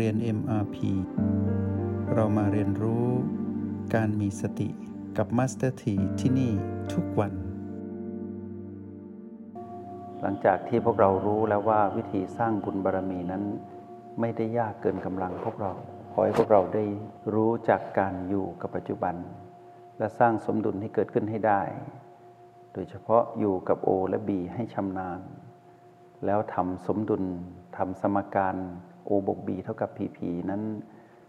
เรียน MRP เรามาเรียนรู้การมีสติกับ Master T ที่ที่นี่ทุกวัน หลังจากที่พวกเรารู้แล้วว่าวิธีสร้างบุญบารมีนั้น ไม่ได้ยากเกินกำลังพวกเรา ขอให้พวกเราได้รู้จากการอยู่กับปัจจุบัน และสร้างสมดุลให้เกิดขึ้นให้ได้ โดยเฉพาะอยู่กับ O และ B ให้ชำนาญ แล้วทำสมดุลทำสมการ O บวก B เท่ากับ PP นั้น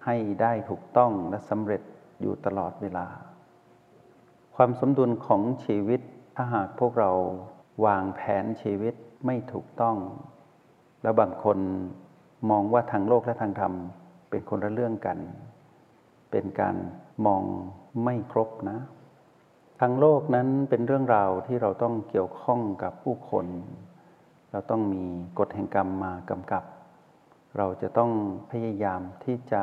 ให้ได้ถูกต้องและสำเร็จอยู่ตลอดเวลา ความสมดุลของชีวิตถ้าหากพวกเราวางแผนชีวิตไม่ถูกต้อง แล้วบางคนมองว่าทางโลกและทางธรรม เป็นคนละเรื่องกัน เป็นการมองไม่ครบนะ ทางโลกนั้นเป็นเรื่องราวที่เราต้องเกี่ยวข้องกับผู้คน เราต้องมีกฎแห่งกรรมมากำกับ เราจะต้องพยายามที่จะ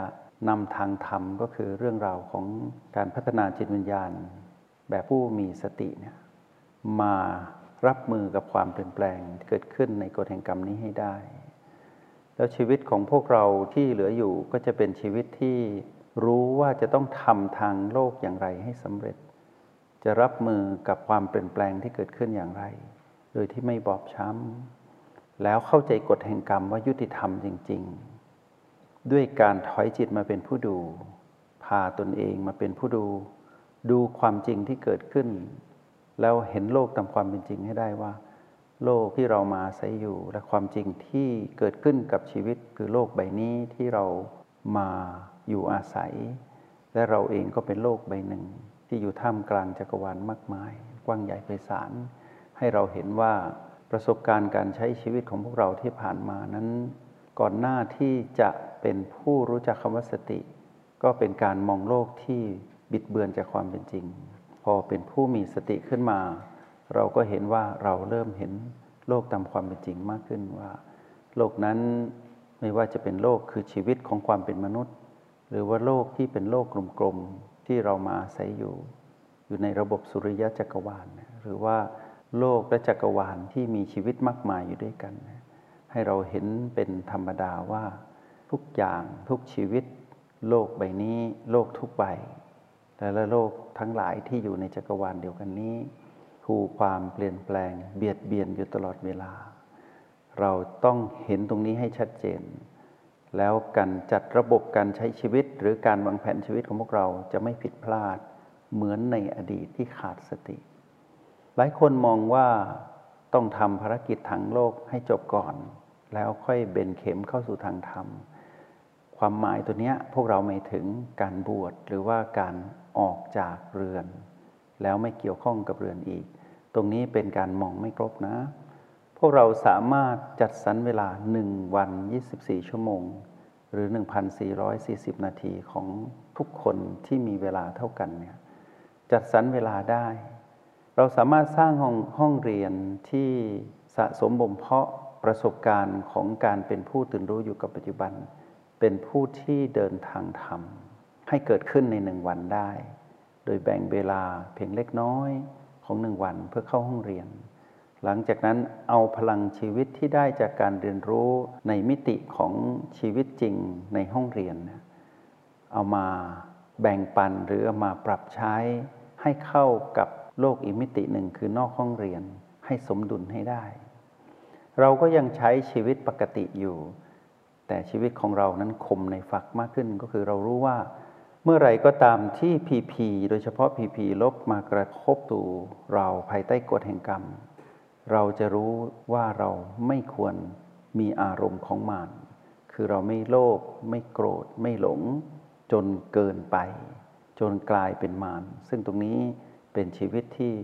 นำทางธรรมก็คือเรื่องราวของการพัฒนาจิตวิญญาณ แบบผู้มีสติเนี่ยมารับมือกับความเปลี่ยนแปลงที่เกิดขึ้นในกฎแห่งกรรมนี้ให้ได้ แล้วชีวิตของพวกเราที่เหลืออยู่ก็จะเป็นชีวิตที่รู้ว่าจะต้องทำทางโลกอย่างไรให้สำเร็จ จะรับมือกับความเปลี่ยนแปลงที่เกิดขึ้นอย่างไร โดยที่ไม่บอบช้ำ แล้วเข้าใจกฎแห่งกรรมว่ายุติธรรมจริง ๆ ด้วยการถอยจิตมาเป็นผู้ดู พาตนเองมาเป็นผู้ดู ดูความจริงที่เกิดขึ้น แล้วเห็นโลกตามความเป็นจริงให้ได้ว่า โลกที่เรามาอาศัยอยู่ และความจริงที่เกิดขึ้นกับชีวิต คือโลกใบนี้ที่เรามาอยู่อาศัย และเราเองก็เป็นโลกใบหนึ่ง ที่อยู่ท่ามกลางจักรวาลมากมาย กว้างใหญ่ไพศาลให้เราเห็นว่า ประสบการณ์การใช้ชีวิตของพวกเราที่ผ่านมานั้น ก่อนหน้าที่จะเป็นผู้รู้จักคำว่าสติ ก็เป็นการมองโลกที่บิดเบือนจากความเป็นจริง พอเป็นผู้มีสติขึ้นมา เราก็เห็นว่าเราเริ่มเห็นโลกตามความเป็นจริงมากขึ้นว่า โลกนั้นไม่ว่าจะเป็นโลกคือชีวิตของความเป็นมนุษย์ หรือว่าโลกที่เป็นโลกกลมๆที่เรามาอาศัยอยู่ อยู่ในระบบสุริยะจักรวาลหรือว่า โลกและจักรวาลที่มีชีวิตมากมายอยู่ด้วยกันให้เราเห็นเป็นธรรมดาว่าทุกอย่างทุกชีวิต โลกใบนี้ โลกทุกใบแต่ละโลกทั้งหลายที่อยู่ในจักรวาลเดียวกันนี้ถูกความเปลี่ยนแปลง เบียดเบียนอยู่ตลอดเวลา เราต้องเห็นตรงนี้ให้ชัดเจน แล้วการจัดระบบการใช้ชีวิต หรือการวางแผนชีวิตของพวกเราจะไม่ผิดพลาดเหมือนในอดีตที่ขาดสติ หลายคนมองว่าต้องทำภารกิจทางโลกให้จบก่อน แล้วค่อยเบนเข็มเข้าสู่ทางธรรม ความหมายตัวนี้พวกเราไม่ถึงการบวชหรือว่าการออกจากเรือน แล้วไม่เกี่ยวข้องกับเรือนอีก ตรงนี้เป็นการมองไม่ครบนะ พวกเราสามารถจัดสรรเวลา 1 วัน 24 ชั่วโมง หรือ 1,440 นาทีของทุกคนที่มีเวลาเท่ากันเนี่ยจัดสรรเวลาได้ เราสามารถสร้างห้องห้องเรียนที่สะสมบ่มเพาะประสบการณ์ของการเป็นผู้ตื่นรู้อยู่กับปัจจุบัน เป็นผู้ที่เดินทางธรรมให้เกิดขึ้นในหนึ่งวันได้ โดยแบ่งเวลาเพียงเล็กน้อยของหนึ่งวันเพื่อเข้าห้องเรียน หลังจากนั้นเอาพลังชีวิตที่ได้จากการเรียนรู้ในมิติของชีวิตจริงในห้องเรียน เอามาแบ่งปันหรือเอามาปรับใช้ให้เข้ากับ โลกอีกมิติหนึ่งคือนอกห้องเรียนให้สมดุลให้ได้ เราก็ยังใช้ชีวิตปกติอยู่ แต่ชีวิตของเรานั้นคมในฝักมากขึ้นก็คือเรารู้ว่า เมื่อไรก็ตามที่พีพีโดยเฉพาะพีพีลบมากระทบตูเราภายใต้กฎแห่งกรรม เราจะรู้ว่าเราไม่ควรมีอารมณ์ของมานคือเราไม่โลภไม่โกรธไม่หลง จนเกินไป จนกลายเป็นมารซึ่งตรงนี้ เป็นชีวิตที่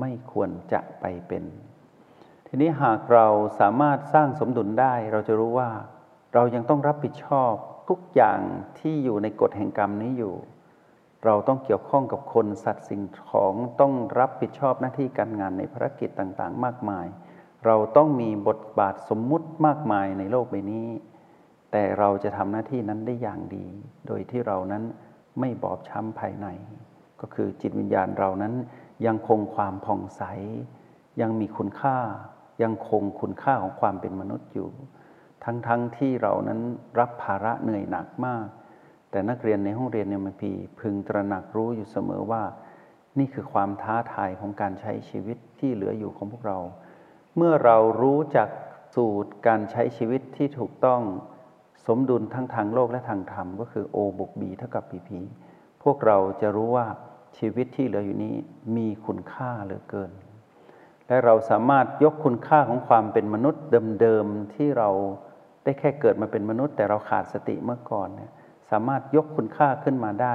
ไม่ควรจะไปเป็น ทีนี้หากเราสามารถสร้างสมดุลได้ เราจะรู้ว่าเรายังต้องรับผิดชอบทุกอย่างที่อยู่ในกฎแห่งกรรมนี้อยู่ เราต้องเกี่ยวข้องกับคนสัตว์สิ่งของต้องรับผิดชอบหน้าที่การงานในภารกิจต่างๆ มากมาย เราต้องมีบทบาทสมมุติมากมายในโลกใบนี้ แต่เราจะทำหน้าที่นั้นได้อย่างดี โดยที่เรานั้นไม่บอบช้ำภายใน ก็คือจิตวิญญาณเรานั้น ยังคงความผ่องใส ยังมีคุณค่า ยังคงคุณค่าของความเป็นมนุษย์อยู่ ทั้งๆทที่เรานั้นรับภาระเหนื่อยหนักมาก แต่นักเรียนในห้องเรียนเนี่ยมันพีพึงตระหนักรู้อยู่เสมอว่า นี่คือความท้าทายของการใช้ชีวิตที่เหลืออยู่ของพวกเรา เมื่อเรารู้จักสูตรการใช้ชีวิตที่ถูกต้องสมดุลทั้งทางโลกและทางธรรม ก็คือ O บวก B เท่ากับ PP พ พวกเราจะรู้ว่าชีวิตที่เหลืออยู่นี้มีคุณค่าเหลือเกิน และเราสามารถยกคุณค่าของความเป็นมนุษย์เดิมๆที่เราได้แค่เกิดมาเป็นมนุษย์ แต่เราขาดสติเมื่อก่อนเนี่ยสามารถยกคุณค่าขึ้นมาได้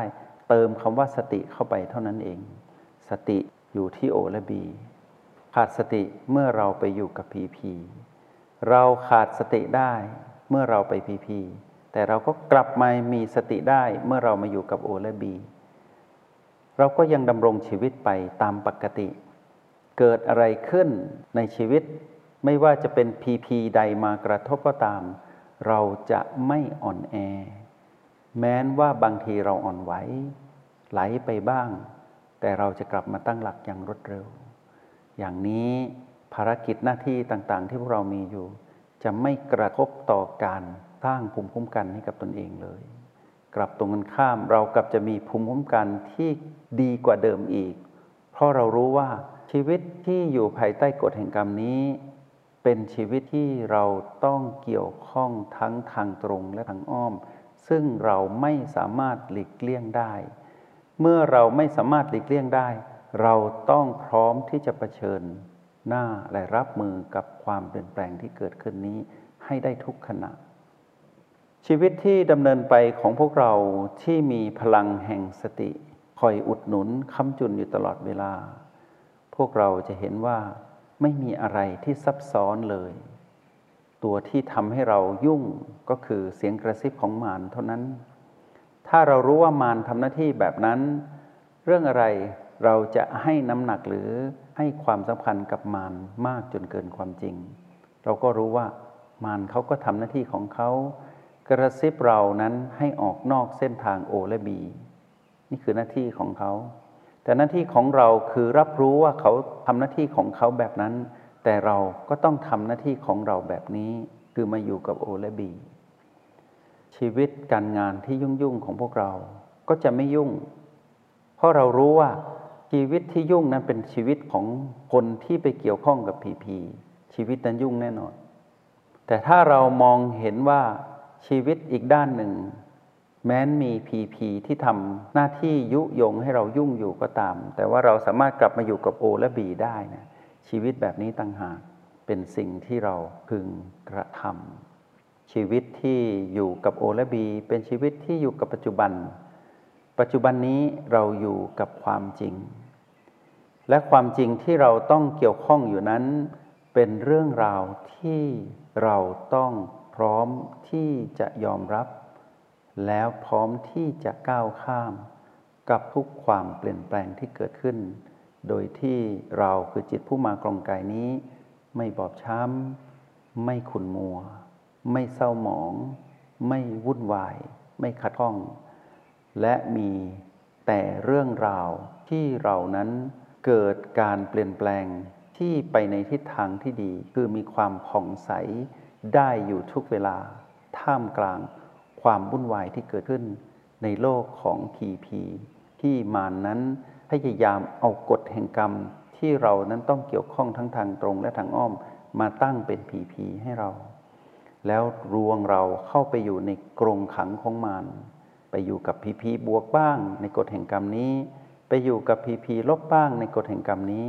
เติมคำว่าสติเข้าไปเท่านั้นเอง สติอยู่ที่โอและบี ขาดสติเมื่อเราไปอยู่กับพีพี เราขาดสติได้เมื่อเราไปพีพี แต่เราก็กลับมามีสติได้เมื่อเรามาอยู่กับโอและบี เราก็ยังดำรงชีวิตไปตามปกติ เกิดอะไรขึ้นในชีวิต ไม่ว่าจะเป็นพีพีใดมากระทบก็ตาม เราจะไม่อ่อนแอ แม้นว่าบางทีเราอ่อนไหวไหลไปบ้าง แต่เราจะกลับมาตั้งหลักอย่างรวดเร็ว อย่างนี้ภารกิจหน้าที่ต่างๆ ที่พวกเรามีอยู่ จะไม่กระทบต่อการ สร้างภูมิคุ้มกันให้กับตนเองเลย กลับตรงกันข้ามเรากลับจะมีภูมิคุ้มกันที่ดีกว่าเดิมอีก เพราะเรารู้ว่าชีวิตที่อยู่ภายใต้กฎแห่งกรรมนี้ เป็นชีวิตที่เราต้องเกี่ยวข้องทั้งทางตรงและทางอ้อม ซึ่งเราไม่สามารถหลีกเลี่ยงได้ เมื่อเราไม่สามารถหลีกเลี่ยงได้ เราต้องพร้อมที่จะะเผชิญหน้าและรับมือกับความเปลี่ยนแปลงที่เกิดขึ้นนี้ให้ได้ทุกขณะ ชีวิตที่ดำเนินไปของพวกเราที่มีพลังแห่งสติ คอยอุดหนุนค้ำจุนอยู่ตลอดเวลา พวกเราจะเห็นว่าไม่มีอะไรที่ซับซ้อนเลย ตัวที่ทำให้เรายุ่งก็คือเสียงกระซิบของมารเท่านั้น ถ้าเรารู้ว่ามารทำหน้าที่แบบนั้น เรื่องอะไรเราจะให้น้ำหนักหรือให้ความสำคัญกับมารมากจนเกินความจริง เราก็รู้ว่ามารเขาก็ทำหน้าที่ของเขา กระซิบเรานั้นให้ออกนอกเส้นทางโอและบี นี่คือหน้าที่ของเขา แต่หน้าที่ของเราคือรับรู้ว่าเขาทำหน้าที่ของเขาแบบนั้น แต่เราก็ต้องทำหน้าที่ของเราแบบนี้ คือมาอยู่กับโอและบี ชีวิตการงานที่ยุ่งๆของพวกเราก็จะไม่ยุ่ง เพราะเรารู้ว่าชีวิตที่ยุ่งนั้นเป็นชีวิตของคนที่ไปเกี่ยวข้องกับผีผีชีวิตนั้นยุ่งแน่นอน แต่ถ้าเรามองเห็นว่า ชีวิตอีกด้านหนึ่ง แม้นมีผีผีที่ทำหน้าที่ยุยงให้เรายุ่งอยู่ก็ตาม แต่ว่าเราสามารถกลับมาอยู่กับโอและบีได้นะชีวิตแบบนี้ต่างหากเป็นสิ่งที่เราพึงกระทำชีวิตที่อยู่กับโอและบี เป็นชีวิตที่อยู่กับปัจจุบัน ปัจจุบันนี้เราอยู่กับความจริง และความจริงที่เราต้องเกี่ยวข้องอยู่นั้น เป็นเรื่องราวที่เราต้อง ร้อมที่จะยอมรับ แล้วพร้อมที่จะก้าวข้าม กับทุกความเปลี่ยนแปลงที่เกิดขึ้น โดยที่เราคือจิตผู้มากรองกายนี้ ไม่บอบช้ำ ไม่ขุนมัว ไม่เศร้าหมอง ไม่วุ่นวาย ไม่ขัดข้อง และมีแต่เรื่องราวที่เรานั้นเกิดการเปลี่ยนแปลงที่ไปในทิศทางที่ดี คือมีความผ่องใส ได้อยู่ทุกเวลาท่ามกลางความวุ่นวายที่เกิดขึ้นในโลกของผีผีที่มานนั้นพยายามเอากฎแห่งกรรมที่เรานั้นต้องเกี่ยวข้องทั้งทางตรงและทางอ้อมมาตั้งเป็นผีผีให้เรา แล้วรวงเราเข้าไปอยู่ในกรงขังของมานไปอยู่กับผีผีบวกบ้าง ในกฎแห่งกรรมนี้ ไปอยู่กับพีพีลบบ้างในกฎแห่งกรรมนี้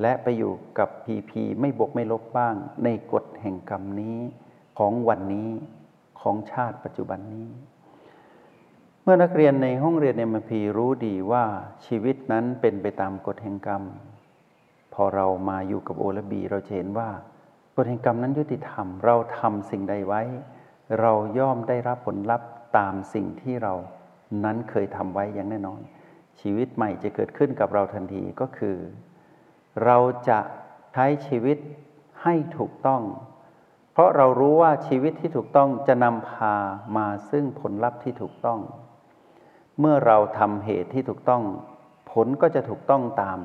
และไปอยู่กับพีพีไม่บวกไม่ลบบ้าง ในกฎแห่งกรรมนี้ของวันนี้ของชาติปัจจุบันนี้ เมื่อนักเรียนในห้องเรียนเอ็มพีรู้ดีว่าชีวิตนั้นเป็นไปตามกฎแห่งกรรม พอเรามาอยู่กับโอและบีเราเห็นว่ากฎแห่งกรรมนั้นยุติธรรม เราทำสิ่งใดไว้ เราย่อมได้รับผลลัพธ์ตามสิ่งที่เรานั้นเคยทำไว้อย่างแน่นอน ชีวิตใหม่จะเกิดขึ้นกับเราทันทีก็คือ เราจะใช้ชีวิตให้ถูกต้อง เพราะเรารู้ว่าชีวิตที่ถูกต้องจะนำพามาซึ่งผลลัพธ์ที่ถูกต้อง เมื่อเราทำเหตุที่ถูกต้อง ผลก็จะถูกต้องตาม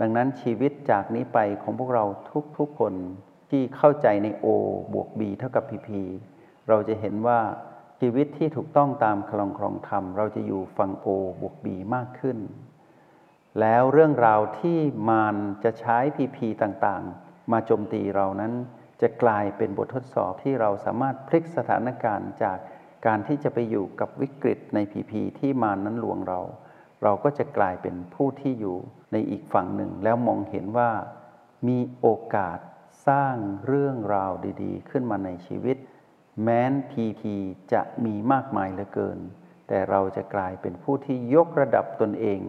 ดังนั้นชีวิตจากนี้ไปของพวกเราทุกๆคนที่เข้าใจใน O บวก B เท่ากับ PP เราจะเห็นว่าชีวิตที่ถูกต้องตามคลองครองธรรม เราจะอยู่ฝั่งโอบวกบีมากขึ้น แล้วเรื่องราวที่มารจะใช้พีพีต่างๆ มาโจมตีเรานั้น จะกลายเป็นบททดสอบที่เราสามารถพลิกสถานการณ์จากการที่จะไปอยู่กับวิกฤตในพีพีที่มารนนั้นลวงเรา เราก็จะกลายเป็นผู้ที่อยู่ในอีกฝั่งหนึ่ง แล้วมองเห็นว่ามีโอกาสสร้างเรื่องราวดีๆ ขึ้นมาในชีวิต แม้นพีพีจะมีมากมายเหลือเกิน แต่เราจะกลายเป็นผู้ที่ยกระดับตนเอง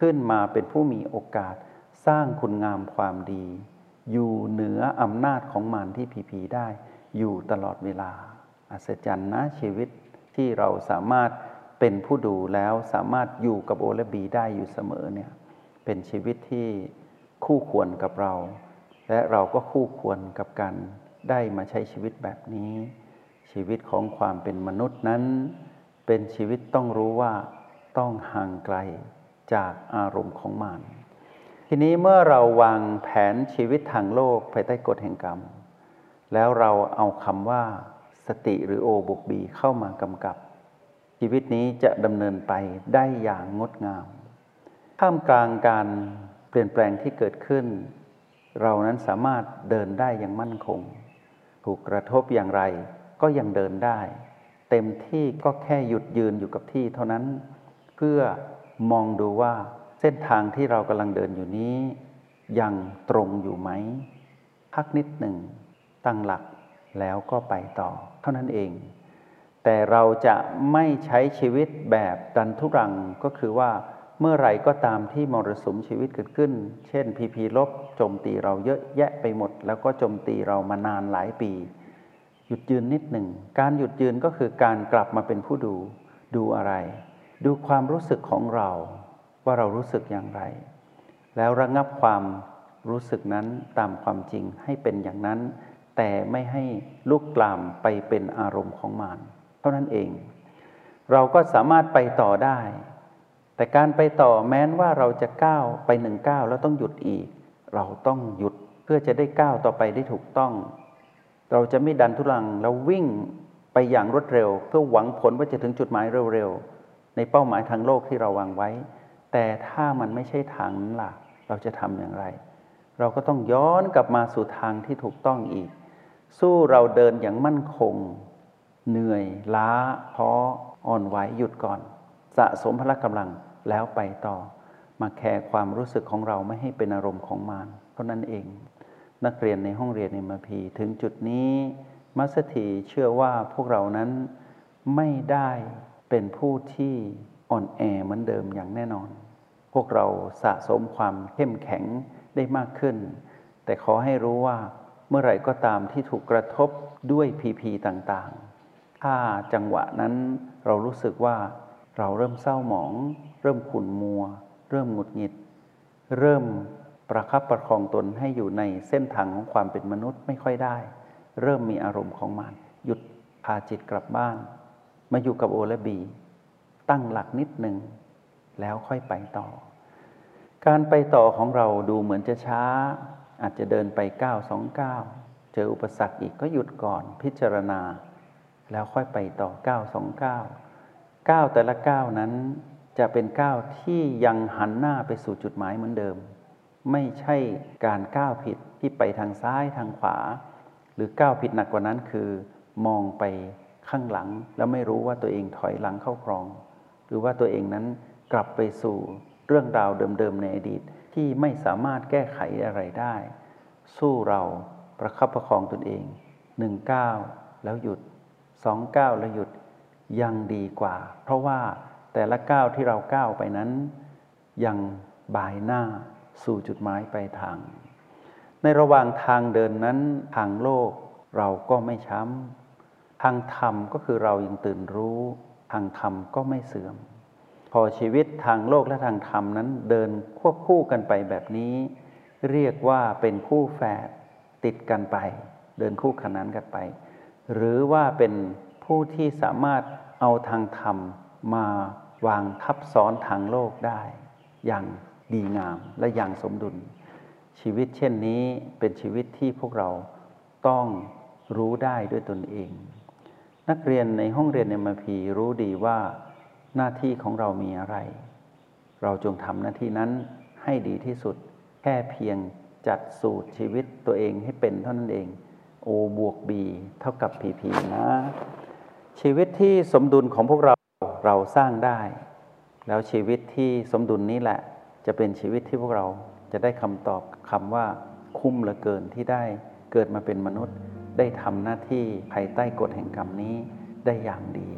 ขึ้นมาเป็นผู้มีโอกาสสร้างคุณงามความดี อยู่เหนืออำนาจของมารที่พีพีได้ อยู่ตลอดเวลา อัศจรรย์นะชีวิตที่เราสามารถเป็นผู้ดูแล้วสามารถอยู่กับโอและบีได้อยู่เสมอเนี่ยเป็นชีวิตที่คู่ควรกับเรา และเราก็คู่ควรกับการได้มาใช้ชีวิตแบบนี้ ชีวิตของความเป็นมนุษย์นั้น เป็นชีวิตต้องรู้ว่าต้องห่างไกล จากอารมณ์ของมารทีนี้เมื่อเราวางแผนชีวิตทางโลกภายใต้กฎแห่งกรรม แล้วเราเอาคำว่าสติหรือโอบุกบีเข้ามากำกับ ชีวิตนี้จะดำเนินไปได้อย่างงดงาม ท่ามกลางการเปลี่ยนแปลงที่เกิดขึ้น เรานั้นสามารถเดินได้อย่างมั่นคง ถูกกระทบอย่างไรก็ยังเดินได้ เต็มที่ก็แค่หยุดยืนอยู่กับที่เท่านั้นเพื่อ มองดูว่าเส้นทางที่เรากำลังเดินอยู่นี้ ยังตรงอยู่ไหม พักนิดหนึ่ง ตั้งหลักแล้วก็ไปต่อ เท่านั้นเอง แต่เราจะไม่ใช้ชีวิตแบบดันทุรังก็คือว่าเมื่อไรก็ตามที่มรสุมชีวิตเกิดขึ้น เช่นพีพีลบโจมตีเราเยอะแยะไปหมด แล้วก็โจมตีเรามานานหลายปี หยุดยืนนิดหนึ่ง การหยุดยืนก็คือการกลับมาเป็นผู้ดู ดูอะไร ดูความรู้สึกของเราว่าเรารู้สึกอย่างไร แล้วระงับความรู้สึกนั้นตามความจริงให้เป็นอย่างนั้น แต่ไม่ให้ลุกลามไปเป็นอารมณ์ของมารเท่านั้นเอง เราก็สามารถไปต่อได้ แต่การไปต่อแม้นว่าเราจะก้าวไปหนึ่งก้าวแล้วต้องหยุดอีก เราต้องหยุดเพื่อจะได้ก้าวต่อไปได้ถูกต้อง เราจะไม่ดันทุลังแล้ววิ่งไปอย่างรวดเร็ว เพื่อหวังผลว่าจะถึงจุดหมายเร็วๆ ในเป้าหมายทางโลกที่เราวางไว้ แต่ถ้ามันไม่ใช่ทางนั้นล่ะ เราจะทำอย่างไร เราก็ต้องย้อนกลับมาสู่ทางที่ถูกต้องอีก สู้เราเดินอย่างมั่นคง เหนื่อย ล้าท้ออ่อนไหวหยุดก่อน สะสมพละกำลังแล้วไปต่อ มาแคร์ความรู้สึกของเราไม่ให้เป็นอารมณ์ของมารเท่านั้นเอง นักเรียนในห้องเรียนในมาพีถึงจุดนี้มัสถีเชื่อว่าพวกเรานั้นไม่ได้ เป็นผู้ที่อ่อนแอเหมือนเดิมอย่างแน่นอน พวกเราสะสมความเข้มแข็งได้มากขึ้น แต่ขอให้รู้ว่าเมื่อไหร่ก็ตามที่ถูกกระทบด้วยพีพีต่างๆ ถ้าจังหวะนั้นเรารู้สึกว่าเราเริ่มเศร้าหมอง เริ่มขุ่นมัว เริ่มหงุดหงิด เริ่มประคับประคองตนให้อยู่ในเส้นทางของความเป็นมนุษย์ไม่ค่อยได้ เริ่มมีอารมณ์ของมัน หยุดพาจิตกลับบ้าน มาอยู่กับโอและบี ตั้งหลักนิดหนึ่งแล้วค่อยไปต่อ การไปต่อของเราดูเหมือนจะช้า อาจจะเดินไปก้าวสองก้าวเจออุปสรรคอีกก็หยุดก่อนพิจารณา แล้วค่อยไปต่อก้าวสองก้าวก้าวแต่ละก้าวนั้นจะเป็นก้าวที่ยังหันหน้าไปสู่จุดหมายเหมือนเดิม ไม่ใช่การก้าวผิดที่ไปทางซ้ายทางขวา หรือก้าวผิดหนักกว่านั้นคือ มองไป ข้างหลังแล้วไม่รู้ว่าตัวเองถอยหลังเข้าครอง หรือว่าตัวเองนั้นกลับไปสู่เรื่องราวเดิมๆในอดีตที่ไม่สามารถแก้ไขอะไรได้ สู้เราประคับประคองตนเองหนึ่งก้าวแล้วหยุดสองก้าวแล้วหยุดยังดีกว่า เพราะว่าแต่ละก้าวที่เราก้าวไปนั้น ยังบายหน้าสู่จุดหมายปลายทาง ในระหว่างทางเดินนั้นทางโลกเราก็ไม่ช้ำ ทางธรรมก็คือเรายังตื่นรู้ ทางธรรมก็ไม่เสื่อม พอชีวิตทางโลกและทางธรรมนั้นเดินควบคู่กันไปแบบนี้ เรียกว่าเป็นคู่แฝดติดกันไป เดินคู่ขนานกันไป หรือว่าเป็นผู้ที่สามารถเอาทางธรรมมาวางทับซ้อนทางโลกได้ อย่างดีงามและอย่างสมดุล ชีวิตเช่นนี้เป็นชีวิตที่พวกเราต้องรู้ได้ด้วยตนเอง นักเรียนในห้องเรียนในมพีรู้ดีว่าหน้าที่ของเรามีอะไร เราจงทำหน้าที่นั้นให้ดีที่สุด แค่เพียงจัดสูตรชีวิตตัวเองให้เป็นเท่านั้นเอง O บวก B เท่ากับ PP นะ ชีวิตที่สมดุลของพวกเราเราสร้างได้ แล้วชีวิตที่สมดุลนี้แหละ จะเป็นชีวิตที่พวกเราจะได้คำตอบคำว่าคุ้มเหลือเกินที่ได้เกิดมาเป็นมนุษย์ ได้ทำหน้าที่ภายใต้กฎแห่งกรรมนี้ได้อย่างดี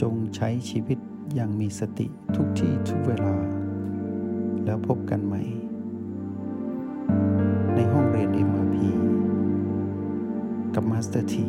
จงใช้ชีวิตอย่างมีสติทุกที่ทุกเวลา แล้วพบกันใหม่ ในห้องเรียน MRP กับมาสเตอร์ที